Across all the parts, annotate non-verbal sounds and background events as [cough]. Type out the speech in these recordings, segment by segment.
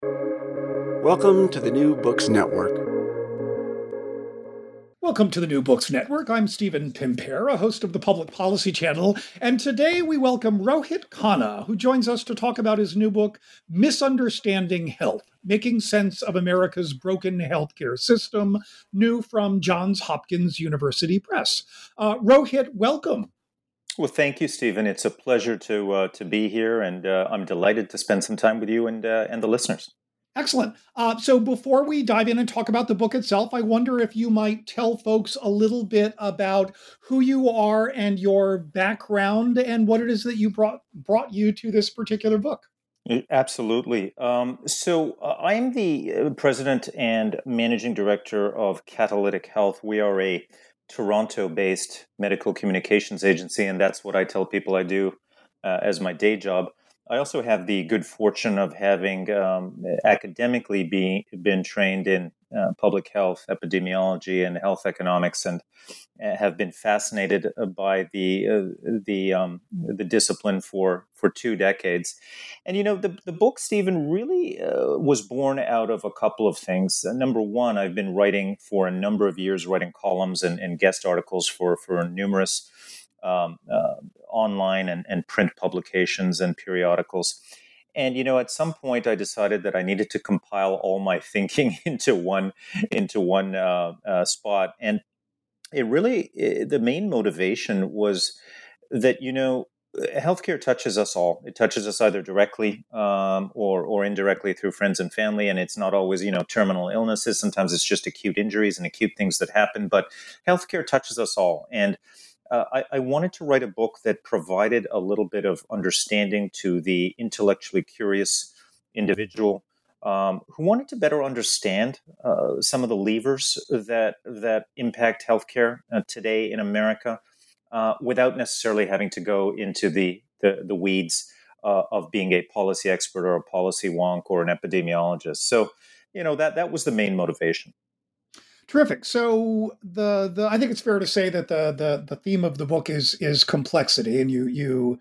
Welcome to the New Books Network. Welcome to the New Books Network. I'm Stephen Pimpare, host of the Public Policy Channel, and today we welcome Rohit Khanna, who joins us to talk about his new book, Misunderstanding Health Making Sense of America's Broken Healthcare System, new from Johns Hopkins University Press. Uh, Rohit, welcome. Well, thank you, Stephen. It's a pleasure to uh, to be here, and uh, I'm delighted to spend some time with you and uh, and the listeners. Excellent. Uh, so before we dive in and talk about the book itself, I wonder if you might tell folks a little bit about who you are and your background and what it is that you brought brought you to this particular book. Absolutely. Um, so uh, I'm the uh, president and managing director of Catalytic Health. We are a Toronto-based medical communications agency, and that's what I tell people I do uh, as my day job. I also have the good fortune of having um, academically be, been trained in uh, public health, epidemiology, and health economics, and uh, have been fascinated uh, by the uh, the um, the discipline for for two decades. And you know, the the book, Stephen, really uh, was born out of a couple of things. Uh, number one, I've been writing for a number of years, writing columns and, and guest articles for for numerous um, uh, online and, and print publications and periodicals. And you know, at some point, I decided that I needed to compile all my [laughs] thinking into one into one uh, uh, spot. And it really, it, the main motivation was that you know, healthcare touches us all. It touches us either directly um, or or indirectly through friends and family. And it's not always you know terminal illnesses. Sometimes it's just acute injuries and acute things that happen. But healthcare touches us all. And uh, I, I, wanted to write a book that provided a little bit of understanding to the intellectually curious individual um, who wanted to better understand uh, some of the levers that that impact healthcare uh, today in America, uh, without necessarily having to go into the the, the weeds uh, of being a policy expert or a policy wonk or an epidemiologist. So, you know that that was the main motivation. Terrific. So the the I think it's fair to say that the the the theme of the book is is complexity, and you you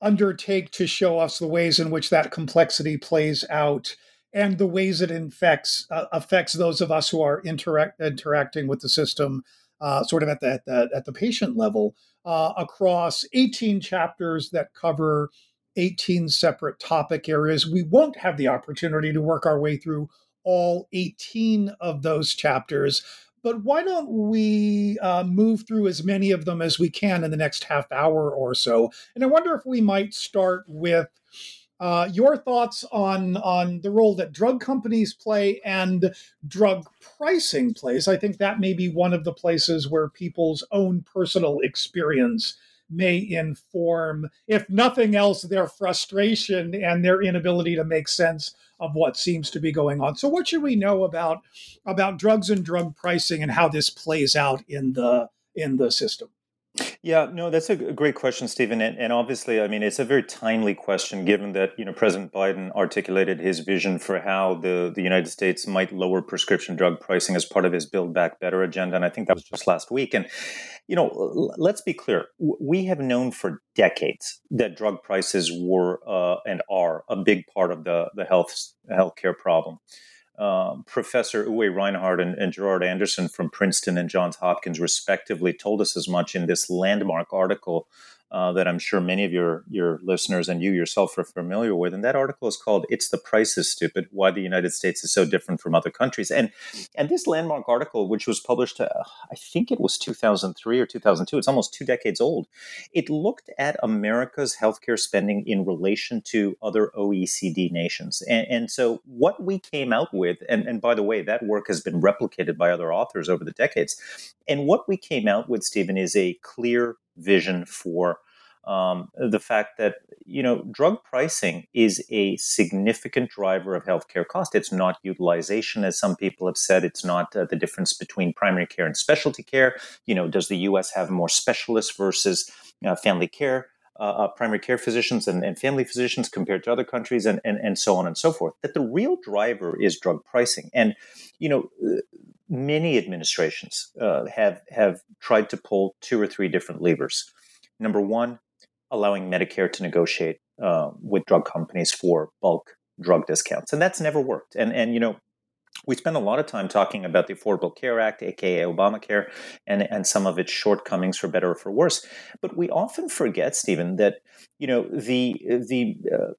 undertake to show us the ways in which that complexity plays out and the ways it infects uh, affects those of us who are interact interacting with the system, uh, sort of at the, at the at the patient level, uh, across 18 chapters that cover 18 separate topic areas. We won't have the opportunity to work our way through all 18 of those chapters. But why don't we uh, move through as many of them as we can in the next half hour or so? And I wonder if we might start with uh, your thoughts on on the role that drug companies play and drug pricing plays. I think that may be one of the places where people's own personal experience may inform, if nothing else, their frustration and their inability to make sense of what seems to be going on. So, what should we know about about drugs and drug pricing and how this plays out in the in the system? Yeah, no, that's a great question, Stephen. And, and, obviously, I mean, it's a very timely question given that, you know, President Biden articulated his vision for how the, the United States might lower prescription drug pricing as part of his Build Back Better agenda. And I think that was just last week. And, you know, let's be clear. We have known for decades that drug prices were uh, and are a big part of the, the health healthcare problem um, Professor Uwe Reinhardt and, and, Gerard Anderson from Princeton and Johns Hopkins, respectively, told us as much in this landmark article uh, that I'm sure many of your your listeners and you yourself are familiar with. And that article is called "It's the Price is Stupid: Why the United States is So Different from Other Countries." And and this landmark article, which was published, uh, I think it was 2003 or 2002. It's almost two decades old. It looked at America's healthcare spending in relation to other OECD nations. And, and so what we came out with, and, and by the way, that work has been replicated by other authors over the decades. And what we came out with, Stephen, is a clear vision for um, the fact that you know drug pricing is a significant driver of healthcare cost. It's not utilization, as some people have said. It's not uh, the difference between primary care and specialty care. You know, does the U.S. have more specialists versus uh, family care? Uh, uh, primary care physicians and, and, family physicians compared to other countries and, and, and so on and so forth that the real driver is drug pricing and you know uh, many administrations uh, have have tried to pull two or three different levers number one allowing Medicare to negotiate uh, with drug companies for bulk drug discounts, and that's never worked. And and you know, we spend a lot of time talking about the Affordable Care Act, aka Obamacare, and and some of its shortcomings, for better or for worse. But we often forget, Stephen, that you know the the uh,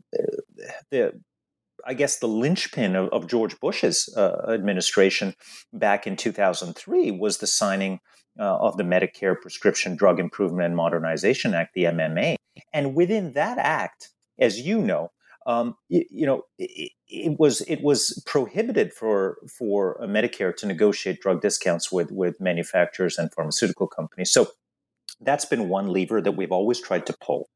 the I guess the linchpin of, of George Bush's uh, administration back in 2003 was the signing uh, of the Medicare Prescription Drug Improvement and Modernization Act, the MMA. And within that act, as you know, um, you, you, know, it, it, was it was prohibited for for Medicare to negotiate drug discounts with with manufacturers and pharmaceutical companies. So that's been one lever that we've always tried to pull.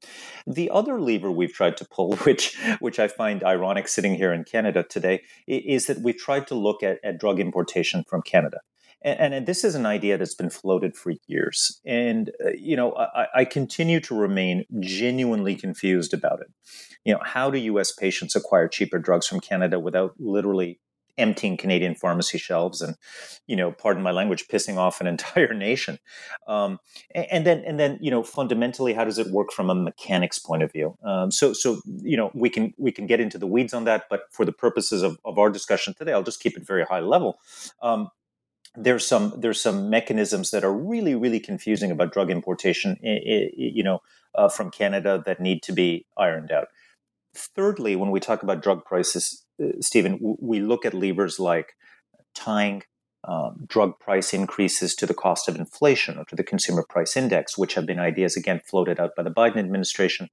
The other lever we've tried to pull, [laughs] which which I find ironic sitting here in Canada today, is that we've tried to look at, at drug importation from Canada. And, and, this is an idea that's been floated for years. And, uh, you know, I, I, continue to remain genuinely confused about it. You know, how do US patients acquire cheaper drugs from Canada without literally emptying Canadian pharmacy shelves and, you know, pardon my language, pissing off an [laughs] entire nation? Um, and, then, and then, you know, fundamentally, how does it work from a mechanics point of view? Um, so, so, you know, we can, we can get into the weeds on that, but for the purposes of, of our discussion today, I'll just keep it very high level. Um, there's some there's some mechanisms that are really really confusing about drug importation you know uh, from Canada that need to be ironed out. Thirdly, when we talk about drug prices, Stephen, we look at levers like tying um, drug price increases to the cost of inflation or to the consumer price index, which have been ideas again floated out by the Biden administration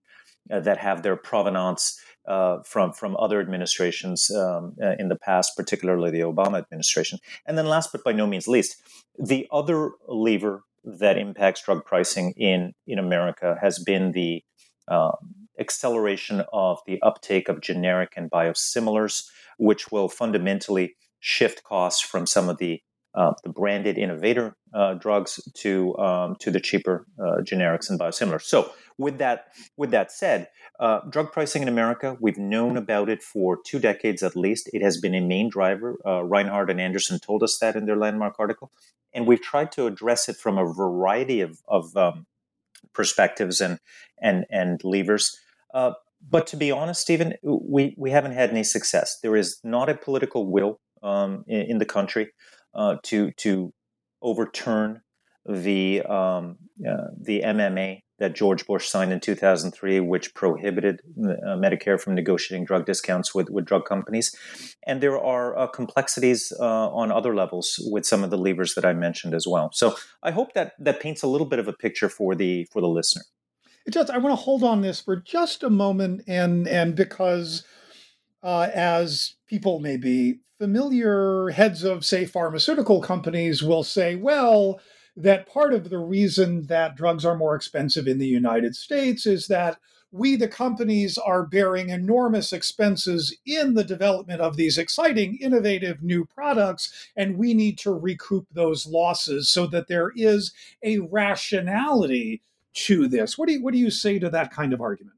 uh, that have their provenance uh, from from other administrations um, uh, in the past, particularly the Obama administration. And then, last but by no means least, the other lever that impacts drug pricing in in America has been the acceleration of the uptake of generic and biosimilars, which will fundamentally shift costs from some of the uh, the branded innovator uh, drugs to um, to the cheaper uh, generics and biosimilars. So, with that with that said, uh, drug pricing in America, we've known about it for two decades at least. It has been a main driver. Uh, Reinhardt and Anderson told us that in their landmark article. And we've tried to address it from a variety of, of um, perspectives and, and, and levers. Uh, but to be honest, Stephen, we, we haven't had any success. There is not a political will um, in, in, the country uh, to, to overturn the, um, uh, the MMA that George Bush signed in 2003, which prohibited uh, Medicare from negotiating drug discounts with, with drug companies. And there are uh, complexities uh, on other levels with some of the levers that I mentioned as well. So I hope that that paints a little bit of a picture for the for the listener. It does. I want to hold on this for just a moment, and and because uh, as people may be familiar, heads of say pharmaceutical companies will say, well that part of the reason that drugs are more expensive in the United States is that we, the companies, are bearing enormous expenses in the development of these exciting, innovative new products, and we need to recoup those losses so that there is a rationality to this. What do you, what do you say to that kind of argument?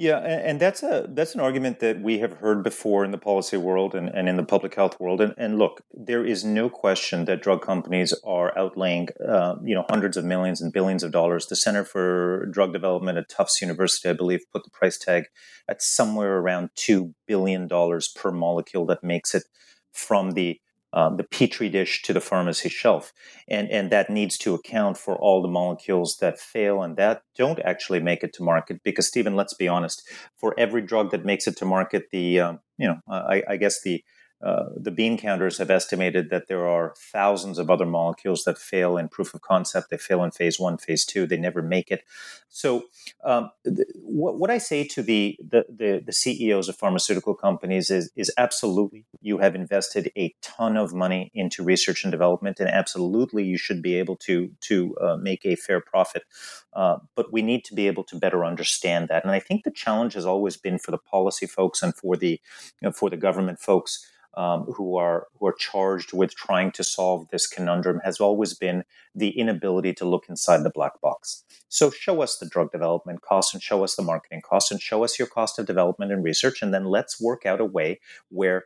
Yeah, and that's a that's an argument that we have heard before in the policy world and, and in the public health world. And, and look, there is no question that drug companies are outlaying, uh, you know, hundreds of millions and billions of dollars. The Center for Drug Development at Tufts University, I believe, put the price tag at somewhere around two billion dollars per molecule that makes it from the um, the petri dish to the pharmacy shelf, and and that needs to account for all the molecules that fail and that don't actually make it to market. Because Stephen, let's be honest, for every drug that makes it to market, the um, you know I, I guess the uh, the bean counters have estimated that there are thousands of other molecules that fail in proof of concept. They fail in phase one, phase two. They never make it. So, um, th- what, what, I say to the, the, the, the CEOs of pharmaceutical companies is, is absolutely you have invested a ton of money into research and development, and absolutely you should be able to to uh, make a fair profit. Uh, but we need to be able to better understand that. And I think the challenge has always been for the policy folks and for the you know, for the government folks um, who are who are charged with trying to solve this conundrum has always been the inability to look inside the black box. So show us the drug development costs and show us the marketing costs and show us your cost of development and research, and then let's work out a way where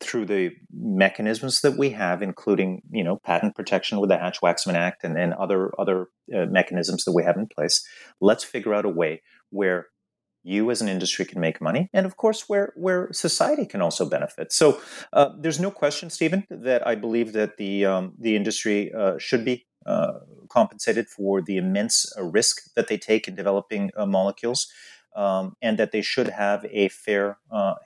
through the mechanisms that we have, including you know patent protection with the Hatch-Waxman Act and, and other other uh, mechanisms that we have in place, let's figure out a way where you as an industry can make money and of course where where society can also benefit. So uh, there's no question stephen that i believe that the um, the industry uh, should be uh, compensated for the immense uh, risk that they take in developing uh, molecules um, and that they should have a fair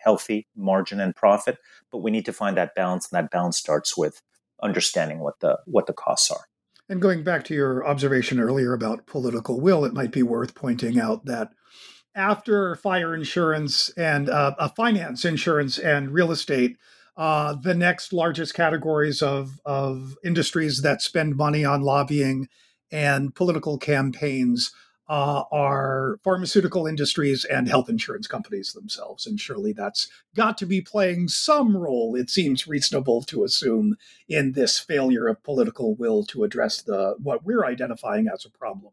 healthy margin and profit. But we need to find that balance and that balance starts with understanding what the what the costs are. And going back to your observation earlier about political will it might be worth pointing out that after fire insurance and uh, finance insurance and real estate, uh, the next largest categories of, of industries that spend money on lobbying and political campaigns uh, are pharmaceutical industries and health insurance companies themselves. And surely that's got to be playing some role, it seems reasonable to assume, in this failure of political will to address the what we're identifying as a problem.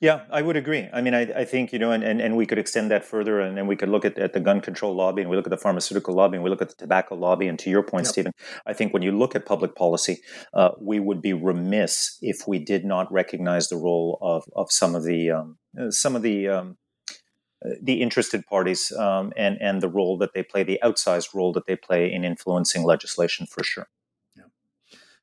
Yeah, I would agree. I mean, I, I think, you know, and, and, and we could extend that further and then we could look at, at the gun control lobby and we look at the pharmaceutical lobby and we look at the tobacco lobby. And to your point, yep. Stephen, I think when you look at public policy, uh, we would be remiss if we did not recognize the role of, of some of the, um, uh, some of the, um, uh, the interested parties um, and, and the role that they play, the outsized role that they play in influencing legislation for sure.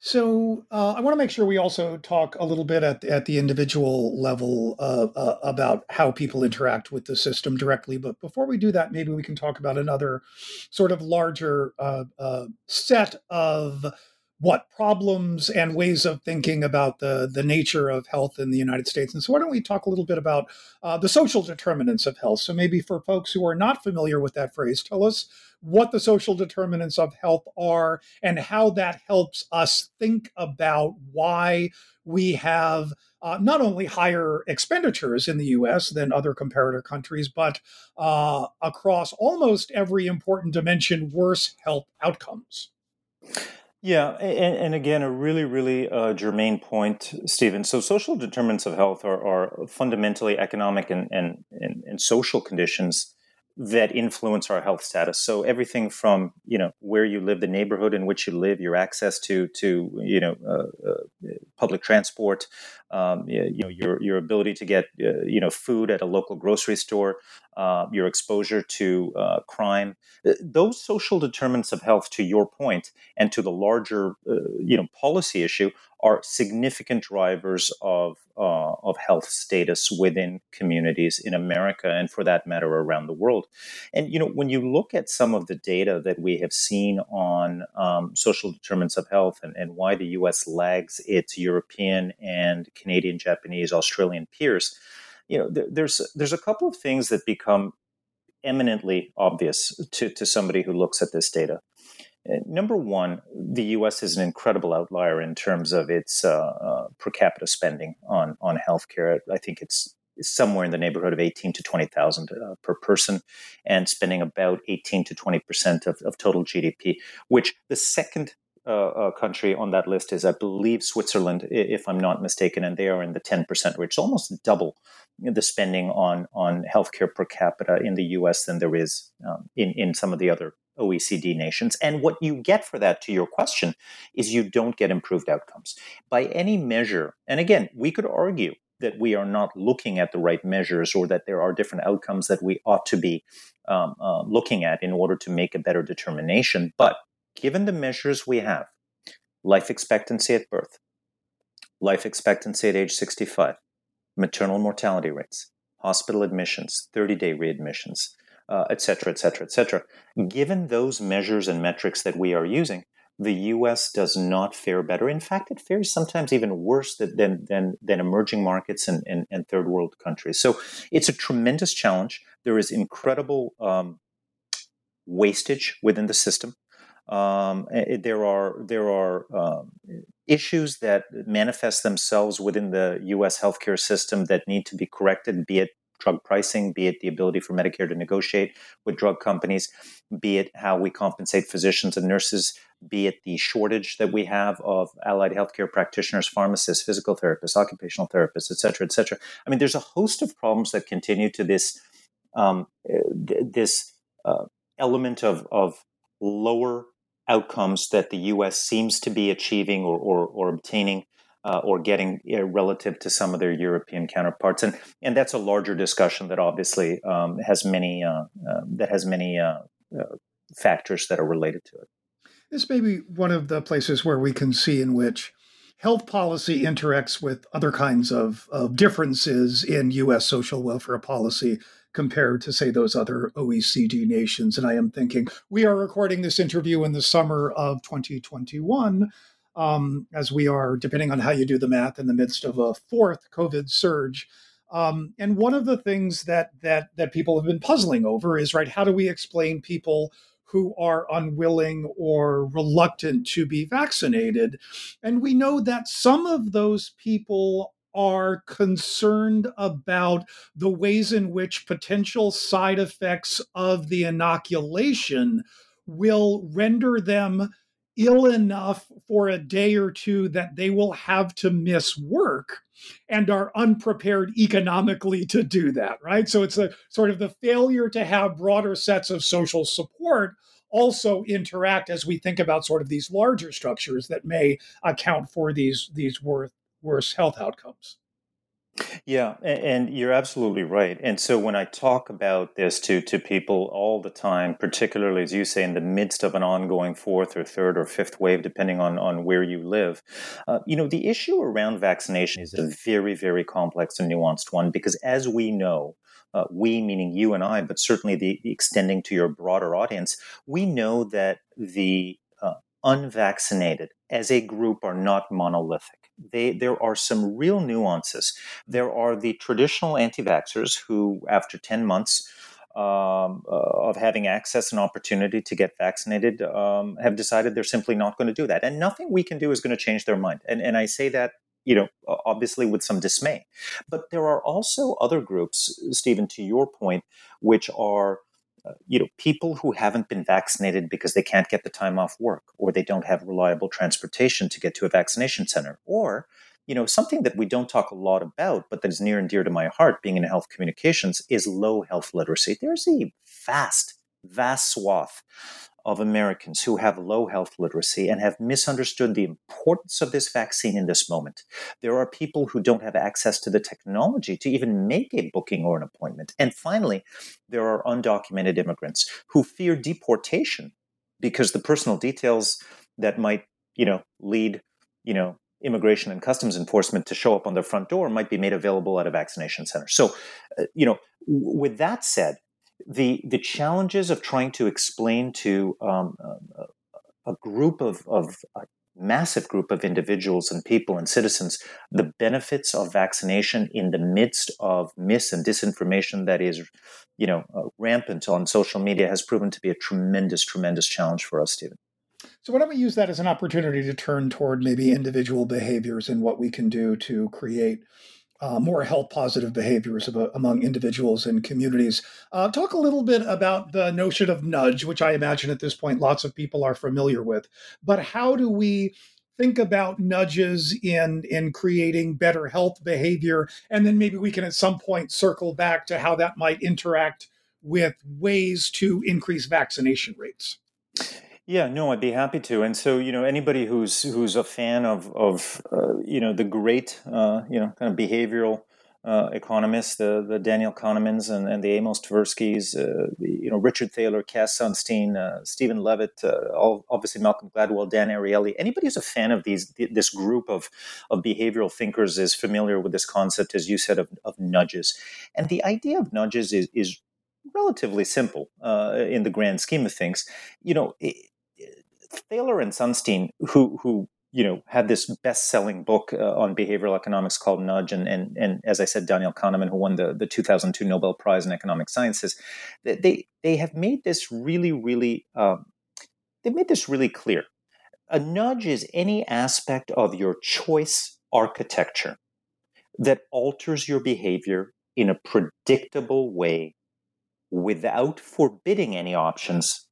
So uh, I want to make sure we also talk a little bit at, at the individual level uh, uh, about how people interact with the system directly. But before we do that, maybe we can talk about another sort of larger uh, uh, set of what problems and ways of thinking about the, the nature of health in the United States. And so, why don't we talk a little bit about uh, the social determinants of health? So, maybe for folks who are not familiar with that phrase, tell us what the social determinants of health are and how that helps us think about why we have uh, not only higher expenditures in the US than other comparator countries, but uh, across almost every important dimension, worse health outcomes. Yeah, and, and again, a really, really uh, germane point, Stephen. So, social determinants of health are, are fundamentally economic and, and, and, and social conditions that influence our health status. So everything from you know where you live, the neighborhood in which you live, your access to to you know uh, uh, public transport, um, you know your your ability to get uh, you know food at a local grocery store, uh, your exposure to uh, crime, those social determinants of health. To your point, and to the larger uh, you know policy issue, are significant drivers of uh, of health status within communities in America and, for that matter, around the world. And you know, when you look at some of the data that we have seen on um, social determinants of health and, and why the U.S. lags its European and Canadian, Japanese, Australian peers, you know, there, there's there's a couple of things that become eminently obvious to, to somebody who looks at this data. Uh, number one, the U.S. is an incredible outlier in terms of its uh, uh, per capita spending on on healthcare. I think it's somewhere in the neighborhood of eighteen to twenty thousand uh, per person, and spending about eighteen to twenty percent of, of total GDP. Which the second uh, uh, country on that list is, I believe, Switzerland, if I'm not mistaken, and they are in the 10% range, almost double the spending on on healthcare per capita in the U.S. than there is um, in in some of the other OECD nations. And what you get for that, to your question, is you don't get improved outcomes. By any measure, and again, we could argue that we are not looking at the right measures or that there are different outcomes that we ought to be um, uh, looking at in order to make a better determination. But given the measures we have, life expectancy at birth, life expectancy at age 65, maternal mortality rates, hospital admissions, 30 day readmissions, uh, et cetera, et cetera, et cetera. Given those measures and metrics that we are using, the U.S. does not fare better. In fact, it fares sometimes even worse than than than emerging markets and, and, and third world countries. So it's a tremendous challenge. There is incredible um, wastage within the system. Um, it, there are there are um, issues that manifest themselves within the U.S. healthcare system that need to be corrected, be it drug pricing, be it the ability for Medicare to negotiate with drug companies, be it how we compensate physicians and nurses, be it the shortage that we have of allied healthcare practitioners, pharmacists, physical therapists, occupational therapists, et cetera, et cetera. I mean, there's a host of problems that continue to this um, this uh, element of, of lower outcomes that the U.S. seems to be achieving or, or, or obtaining uh, or getting uh, relative to some of their European counterparts, and and that's a larger discussion that obviously um, has many uh, uh that has many uh, uh, factors that are related to it. This may be one of the places where we can see in which health policy interacts with other kinds of, of differences in U.S. social welfare policy compared to, say, those other OECD nations. And I am thinking we are recording this interview in the summer of 2021, um, as we are, depending on how you do the math, in the midst of a fourth COVID surge. Um, and one of the things that that that people have been puzzling over is right, how do we explain people who are unwilling or reluctant to be vaccinated? And we know that some of those people are concerned about the ways in which potential side effects of the inoculation will render them ill enough for a day or two that they will have to miss work and are unprepared economically to do that, right? So it's a sort of the failure to have broader sets of social support also interact as we think about sort of these larger structures that may account for these these worth worse health outcomes. Yeah, and you're absolutely right. And so when I talk about this to to people all the time, particularly as you say, in the midst of an ongoing fourth or third or fifth wave, depending on on where you live, uh, you know, the issue around vaccination is a very very complex and nuanced one because, as we know. Uh, we, meaning you and I, but certainly the extending to your broader audience, we know that the uh, unvaccinated as a group are not monolithic they, there are some real nuances. There are the traditional anti vaxxers who, after 10 months, um, uh, of having access and opportunity to get vaccinated um, have decided they're simply not going to do that. And nothing we can do is going to change their mind. And, and I say that, you know, obviously with some dismay. But there are also other groups, Stephen, to your point, which are you know, people who haven't been vaccinated because they can't get the time off work or they don't have reliable transportation to get to a vaccination center or you know something that we don't talk a lot about but that is near and dear to my heart being in health communications is low health literacy. There's a vast vast swath of Americans who have low health literacy and have misunderstood the importance of this vaccine in this moment. There are people who don't have access to the technology to even make a booking or an appointment. And finally, there are undocumented immigrants who fear deportation because the personal details that might, you know, lead, you know, immigration and customs enforcement to show up on their front door might be made available at a vaccination center. So, uh, you know, with that said, the the challenges of trying to explain to um, a, group of, of a massive group of individuals and people and citizens the benefits of vaccination in the midst of mis and disinformation that is you know uh, rampant on social media has proven to be a tremendous tremendous challenge for us stephen. So why don't we use that as an opportunity to turn toward maybe individual behaviors and what we can do to create uh, more health positive behaviors about, among individuals and communities. Uh, talk a little bit about the notion of nudge, which I imagine at this point lots of people are familiar with. But how do we think about nudges in in creating better health behavior, and then maybe we can at some point circle back to how that might interact with ways to increase vaccination rates. Yeah, no, I'd be happy to. And so, you know, anybody who's who's a fan of of uh, you know the great uh, you know kind of behavioral uh, economists, the the Daniel Kahnemans and, and the Amos Tversky's, uh, you know Richard Thaler, Cass Sunstein, uh, Stephen Levitt, uh, all, obviously Malcolm Gladwell, Dan Ariely. Anybody who's a fan of these this group of of behavioral thinkers is familiar with this concept, as you said, of, of nudges. And the idea of nudges is is relatively simple in the grand scheme of things. You know. Thaler and Sunstein, who who you know, had this best-selling book uh, on behavioral economics called Nudge, and and and as I said, Daniel Kahneman, who won the the 2002 Nobel Prize in Economic Sciences, they they have made this really, really, um, they made this really clear. A nudge is any aspect of your choice architecture that alters your behavior in a predictable way without forbidding any options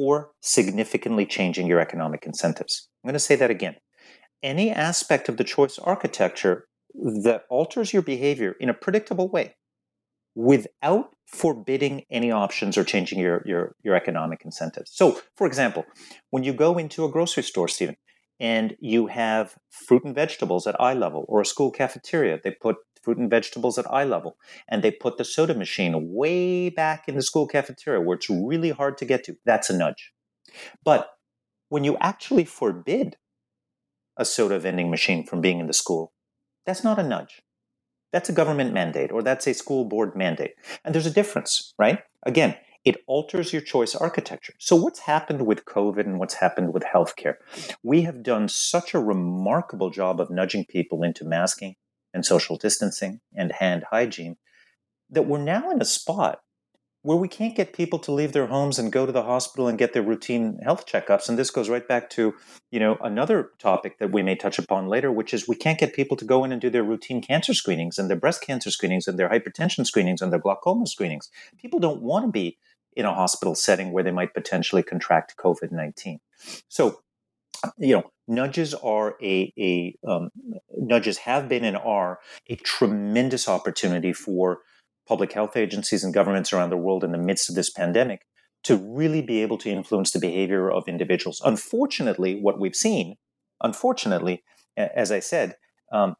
or significantly changing your economic incentives. I'm going to say that again. Any aspect of the choice architecture that alters your behavior in a predictable way without forbidding any options or changing your, your, your economic incentives. So, for example, when you go into a grocery store, Stephen, and you have fruit and vegetables at eye level or a school cafeteria, they put fruit and vegetables at eye level and they put the soda machine way back in the school cafeteria where it's really hard to get to. That's a nudge. But when you actually forbid a soda vending machine from being in the school, that's not a nudge. That's a government mandate or that's a school board mandate. And there's a difference, right? Again, it alters your choice architecture. So, what's happened with COVID and what's happened with healthcare? We have done such a remarkable job of nudging people into masking and social distancing and hand hygiene that we're now in a spot where we can't get people to leave their homes and go to the hospital and get their routine health checkups. And this goes right back to you know another topic that we may touch upon later which is we can't get people to go in and do their routine cancer screenings and their breast cancer screenings and their hypertension screenings and their glaucoma screenings. People don't want to be in a hospital setting where they might potentially contract covid-19 so you know nudges are a, a um, nudges have been and are a tremendous opportunity for public health agencies and governments around the world in the midst of this pandemic to really be able to influence the behavior of individuals. Unfortunately, what we've seen, unfortunately, as I said, um,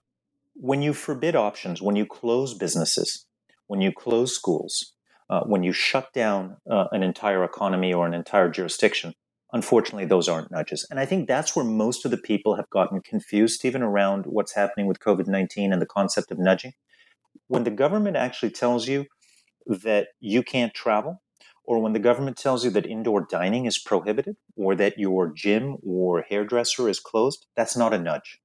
when you forbid options, when you close businesses, when you close schools, uh, when you shut down uh, an entire economy or an entire jurisdiction, unfortunately, those aren't nudges. And I think that's where most of the people have gotten confused, even around what's happening with COVID 19 and the concept of nudging when the government actually tells you that you can't travel, or when the government tells you that indoor dining is prohibited, or that your gym or hairdresser is closed, that's not a nudge.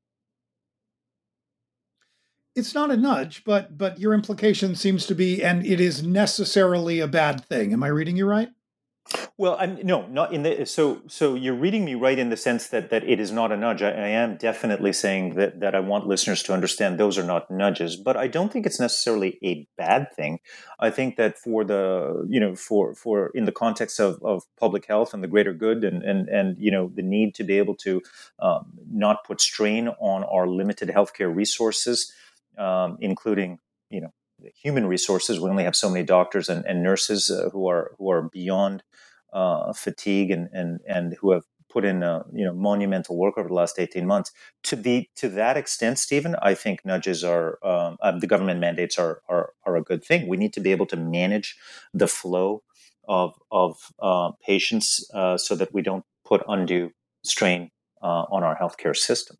It's not a nudge, but but your implication seems to be, and it is necessarily a bad thing. Am I reading you right? Well, I'm no, not in the so so you're reading me right in the sense that that it is not a nudge. I, I, am definitely saying that that I want listeners to understand those are not nudges, but I don't think it's necessarily a bad thing. I think that for the you know for for in the context of, of public health and the greater good and and and you know the need to be able to um, not put strain on our limited healthcare resources, um, including you know human resources. We only have so many doctors and, and nurses uh, who are who are beyond uh, fatigue and, and and who have put in uh, you know monumental work over the last 18 months to be to that extent stephen i think nudges are um, uh, the government mandates are, are are a good thing we need to be able to manage the flow of of uh, patients uh, so that we don't put undue strain uh, on our healthcare system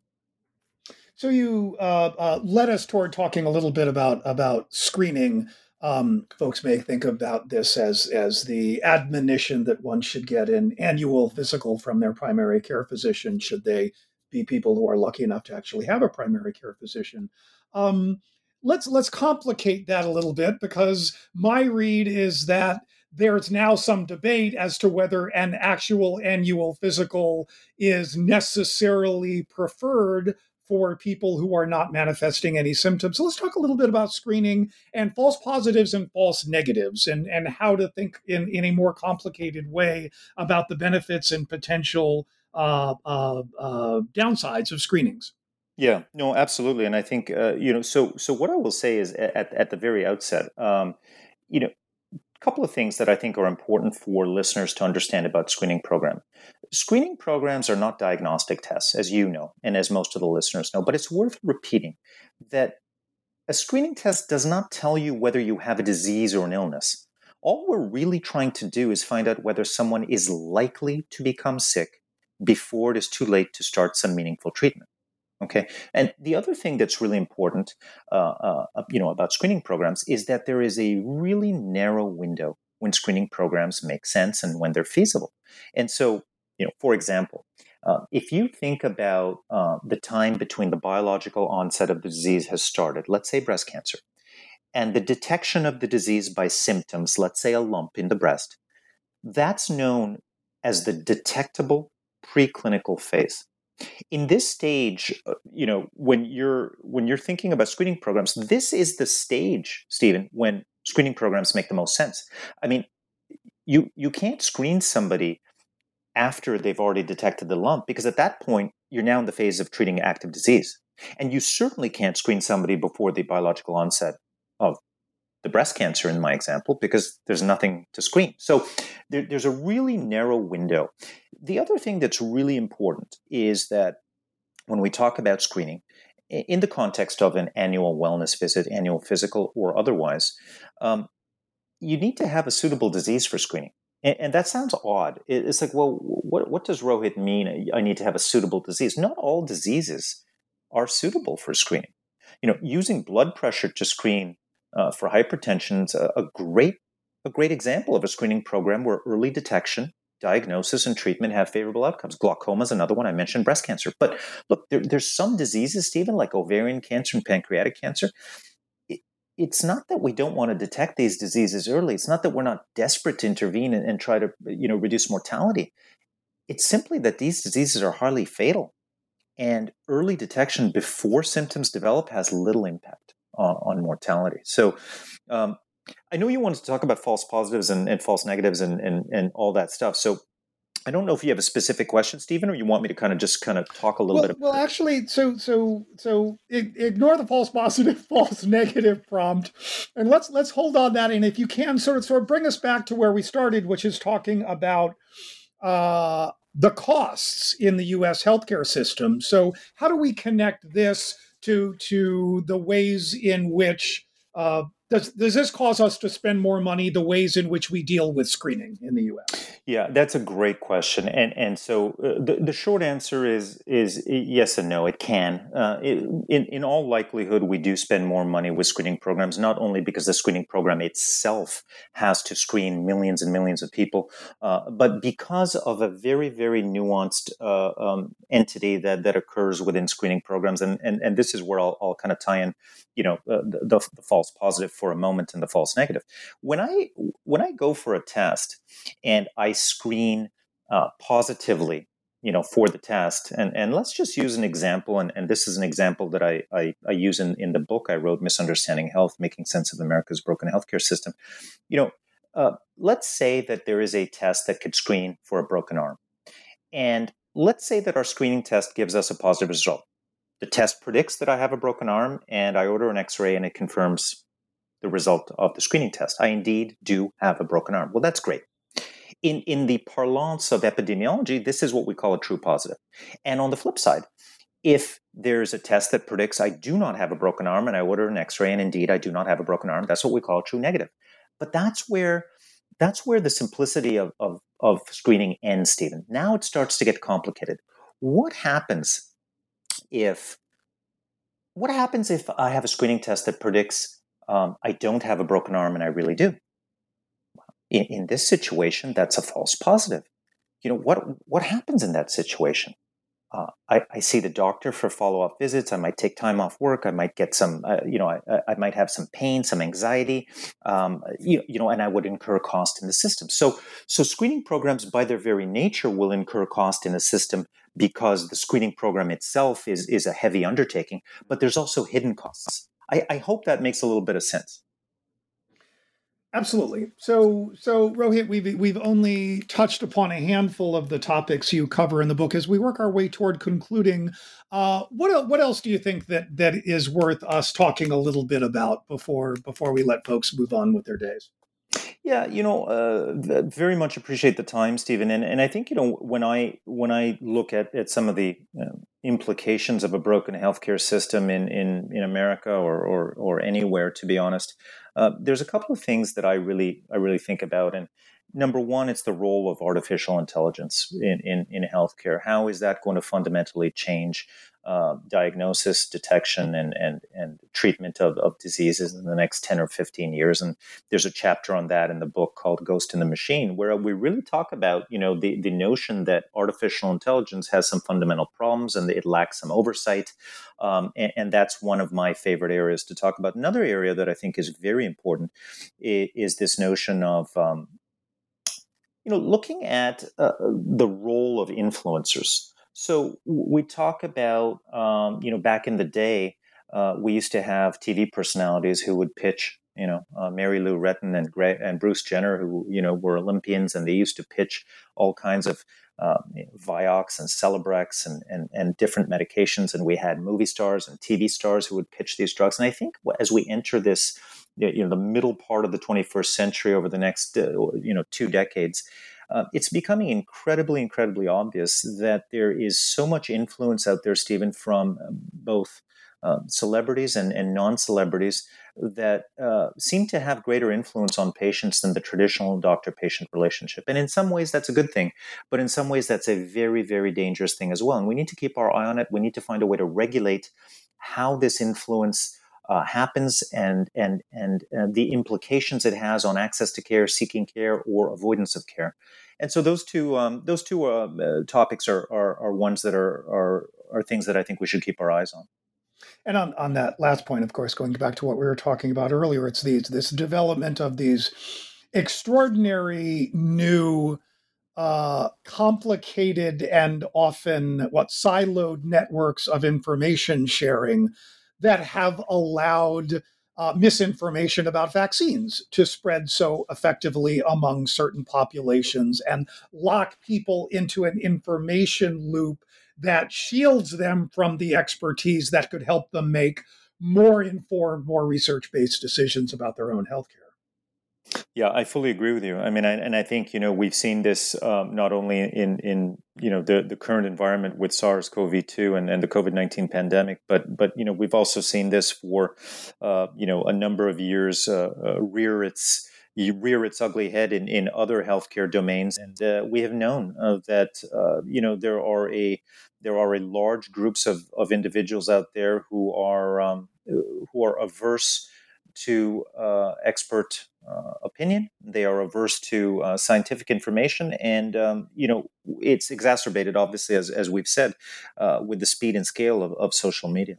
so you uh, led us toward talking a little bit about about screening. Um, folks may think about this as as the admonition that one should get an annual physical from their primary care physician, should they be people who are lucky enough to actually have a primary care physician. Um, let's let's complicate that a little bit because my read is that there's now some debate as to whether an actual annual physical is necessarily preferred for people who are not manifesting any symptoms. So let's talk a little bit about screening and false positives and false negatives and, and how to think in, in a more complicated way about the benefits and potential uh, uh, uh, downsides of screenings. Yeah, no, absolutely, and I think uh, you know. So, so what I will say is at at the very outset, um, you know, couple of things that I think are important for listeners to understand about screening program. Screening programs are not diagnostic tests, as you know, and as most of the listeners know, but it's worth repeating that a screening test does not tell you whether you have a disease or an illness. All we're really trying to do is find out whether someone is likely to become sick before it is too late to start some meaningful treatment. Okay, and the other thing that's really important, uh, uh, you know, about screening programs is that there is a really narrow window when screening programs make sense and when they're feasible. And so, you know, for example, Uh, if you think about uh, the time between the biological onset of the disease has started, let's say breast cancer, and the detection of the disease by symptoms, let's say a lump in the breast, that's known as the detectable preclinical phase. In this stage, uh, you know, when you're when you're thinking about screening programs, this is the stage, Stephen, when screening programs make the most sense. I mean, you you can't screen somebody after they've already detected the lump because at that point you're now in the phase of treating active disease. And you certainly can't screen somebody before the biological onset of the breast cancer in my example because there's nothing to screen. So there, there's a really narrow window. The other thing that's really important is that when we talk about screening, in the context of an annual wellness visit, annual physical or otherwise, um, you need to have a suitable disease for screening. And, and, that sounds odd. It's like, well, what, what does Rohit mean? I need to have a suitable disease. Not all diseases are suitable for screening. You know, using blood pressure to screen uh, for hypertension is a, a, great a great example of a screening program where early detection, diagnosis, and treatment have favorable outcomes. Glaucoma is another one. I mentioned breast cancer, but look, there, there's some diseases, Stephen, like ovarian cancer and pancreatic cancer. It, it's not that we don't want to detect these diseases early. It's not that we're not desperate to intervene and, and try to you know reduce mortality. It's simply that these diseases are hardly fatal, and early detection before symptoms develop has little impact on, on mortality. So, um, I know you wanted to talk about false positives and, and false negatives and, and, and all that stuff. So, I don't know if you have a specific question, Stephen, or you want me to kind of just kind of talk a little well, bit. About well, actually, so so so ignore the false positive, [laughs] false negative prompt, and let's let's hold on that. And if you can, sort of sort of bring us back to where we started, which is talking about uh, the costs in the U.S. healthcare system. So, how do we connect this to to the ways in which uh, does does this cause us to spend more money the ways in which we deal with screening in the U.S.? Yeah, that's a great question, and and so uh, the the short answer is is yes and no. It can. Uh, it, in in all likelihood, we do spend more money with screening programs, not only because the screening program itself has to screen millions and millions of people, uh, but because of a very very nuanced uh, um, entity that that occurs within screening programs, and and and this is where I'll, I'll kind of tie in, you know, uh, the, the, the false positive for a moment in the false negative. When I when I go for a test and I screen uh, positively, you know, for the test, and and let's just use an example, and, and this is an example that I, I, I use in, in the book I wrote, Misunderstanding Health: Making Sense of America's Broken Healthcare System. You know, uh, let's say that there is a test that could screen for a broken arm, and let's say that our screening test gives us a positive result. The test predicts that I have a broken arm, and I order an x ray and it confirms the result of the screening test. I indeed do have a broken arm. Well, that's great. In, in the parlance of epidemiology, this is what we call a true positive. And on the flip side, if there's a test that predicts I do not have a broken arm and I order an x ray and indeed I do not have a broken arm, that's what we call a true negative. But that's where that's where the simplicity of, of, of screening ends, Stephen. Now it starts to get complicated. What happens if what happens if I have a screening test that predicts um, I don't have a broken arm and I really do. In, in this situation, that's a false positive. You know, what, what happens in that situation? Uh, I, I, see the doctor for follow up visits. I might take time off work. I might get some, uh, you know, I, I, might have some pain, some anxiety, um, you, you, know, and I would incur cost in the system. So, so screening programs, by their very nature, will incur cost in the system because the screening program itself is is a heavy undertaking. But there's also hidden costs. I, I hope that makes a little bit of sense. Absolutely. So, so Rohit, we've we've only touched upon a handful of the topics you cover in the book. As we work our way toward concluding, uh, what what else do you think that that is worth us talking a little bit about before before we let folks move on with their days? Yeah, you know, uh, very much appreciate the time, Stephen, and and I think you know when I when I look at at some of the uh, implications of a broken healthcare system in in in America or or, or anywhere, to be honest, uh, there's a couple of things that I really I really think about, and number one, it's the role of artificial intelligence in, in, in healthcare. How is that going to fundamentally change uh, diagnosis, detection, and and and treatment of, of diseases in the next ten or fifteen years. And there's a chapter on that in the book called "Ghost in the Machine," where we really talk about you know the the notion that artificial intelligence has some fundamental problems and it lacks some oversight. Um, and, and, that's one of my favorite areas to talk about. Another area that I think is very important is, is this notion of um, you know looking at uh, the role of influencers. So we talk about, um, you know, back in the day, uh, we used to have TV personalities who would pitch, you know, uh, Mary Lou Retton and Gray, and Bruce Jenner, who you know were Olympians, and they used to pitch all kinds of uh, know, Vioxx and Celebrex and, and and different medications. And we had movie stars and TV stars who would pitch these drugs. And I think as we enter this, you know, the middle part of the 21st century over the next, uh, you know, two decades uh, it's becoming incredibly, incredibly obvious that there is so much influence out there, Stephen, from uh, both uh, celebrities and, and non celebrities that uh, seem to have greater influence on patients than the traditional doctor patient relationship. And in some ways, that's a good thing. But in some ways, that's a very, very dangerous thing as well. And we need to keep our eye on it. We need to find a way to regulate how this influence uh, happens and and and uh, the implications it has on access to care, seeking care, or avoidance of care. And so those two um, those two uh, uh, topics are, are, are ones that are, are are things that I think we should keep our eyes on. And on, on that last point, of course, going back to what we were talking about earlier, it's these this development of these extraordinary new uh, complicated and often what siloed networks of information sharing that have allowed uh, misinformation about vaccines to spread so effectively among certain populations and lock people into an information loop that shields them from the expertise that could help them make more informed, more research based decisions about their own healthcare. Yeah, I fully agree with you. I mean, I, and I think you know we've seen this um, not only in in you know the the current environment with SARS-CoV-2 and, and the COVID-19 pandemic, but but you know we've also seen this for uh, you know a number of years uh, uh, rear its rear its ugly head in, in other healthcare domains, and uh, we have known uh, that uh, you know there are a there are a large groups of, of individuals out there who are um, who are averse to uh, expert uh, opinion. They are averse to uh, scientific information, and um, you know it's exacerbated, obviously, as as we've said, uh, with the speed and scale of, of social media.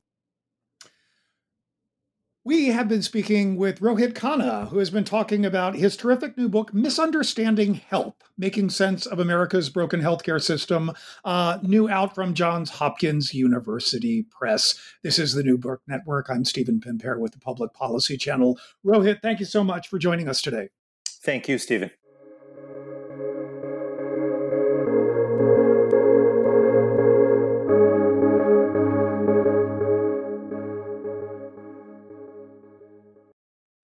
We have been speaking with Rohit Khanna, who has been talking about his terrific new book, Misunderstanding Health Making Sense of America's Broken Healthcare System, uh, new out from Johns Hopkins University Press. This is the New Book Network. I'm Stephen Pimpare with the Public Policy Channel. Rohit, thank you so much for joining us today. Thank you, Stephen.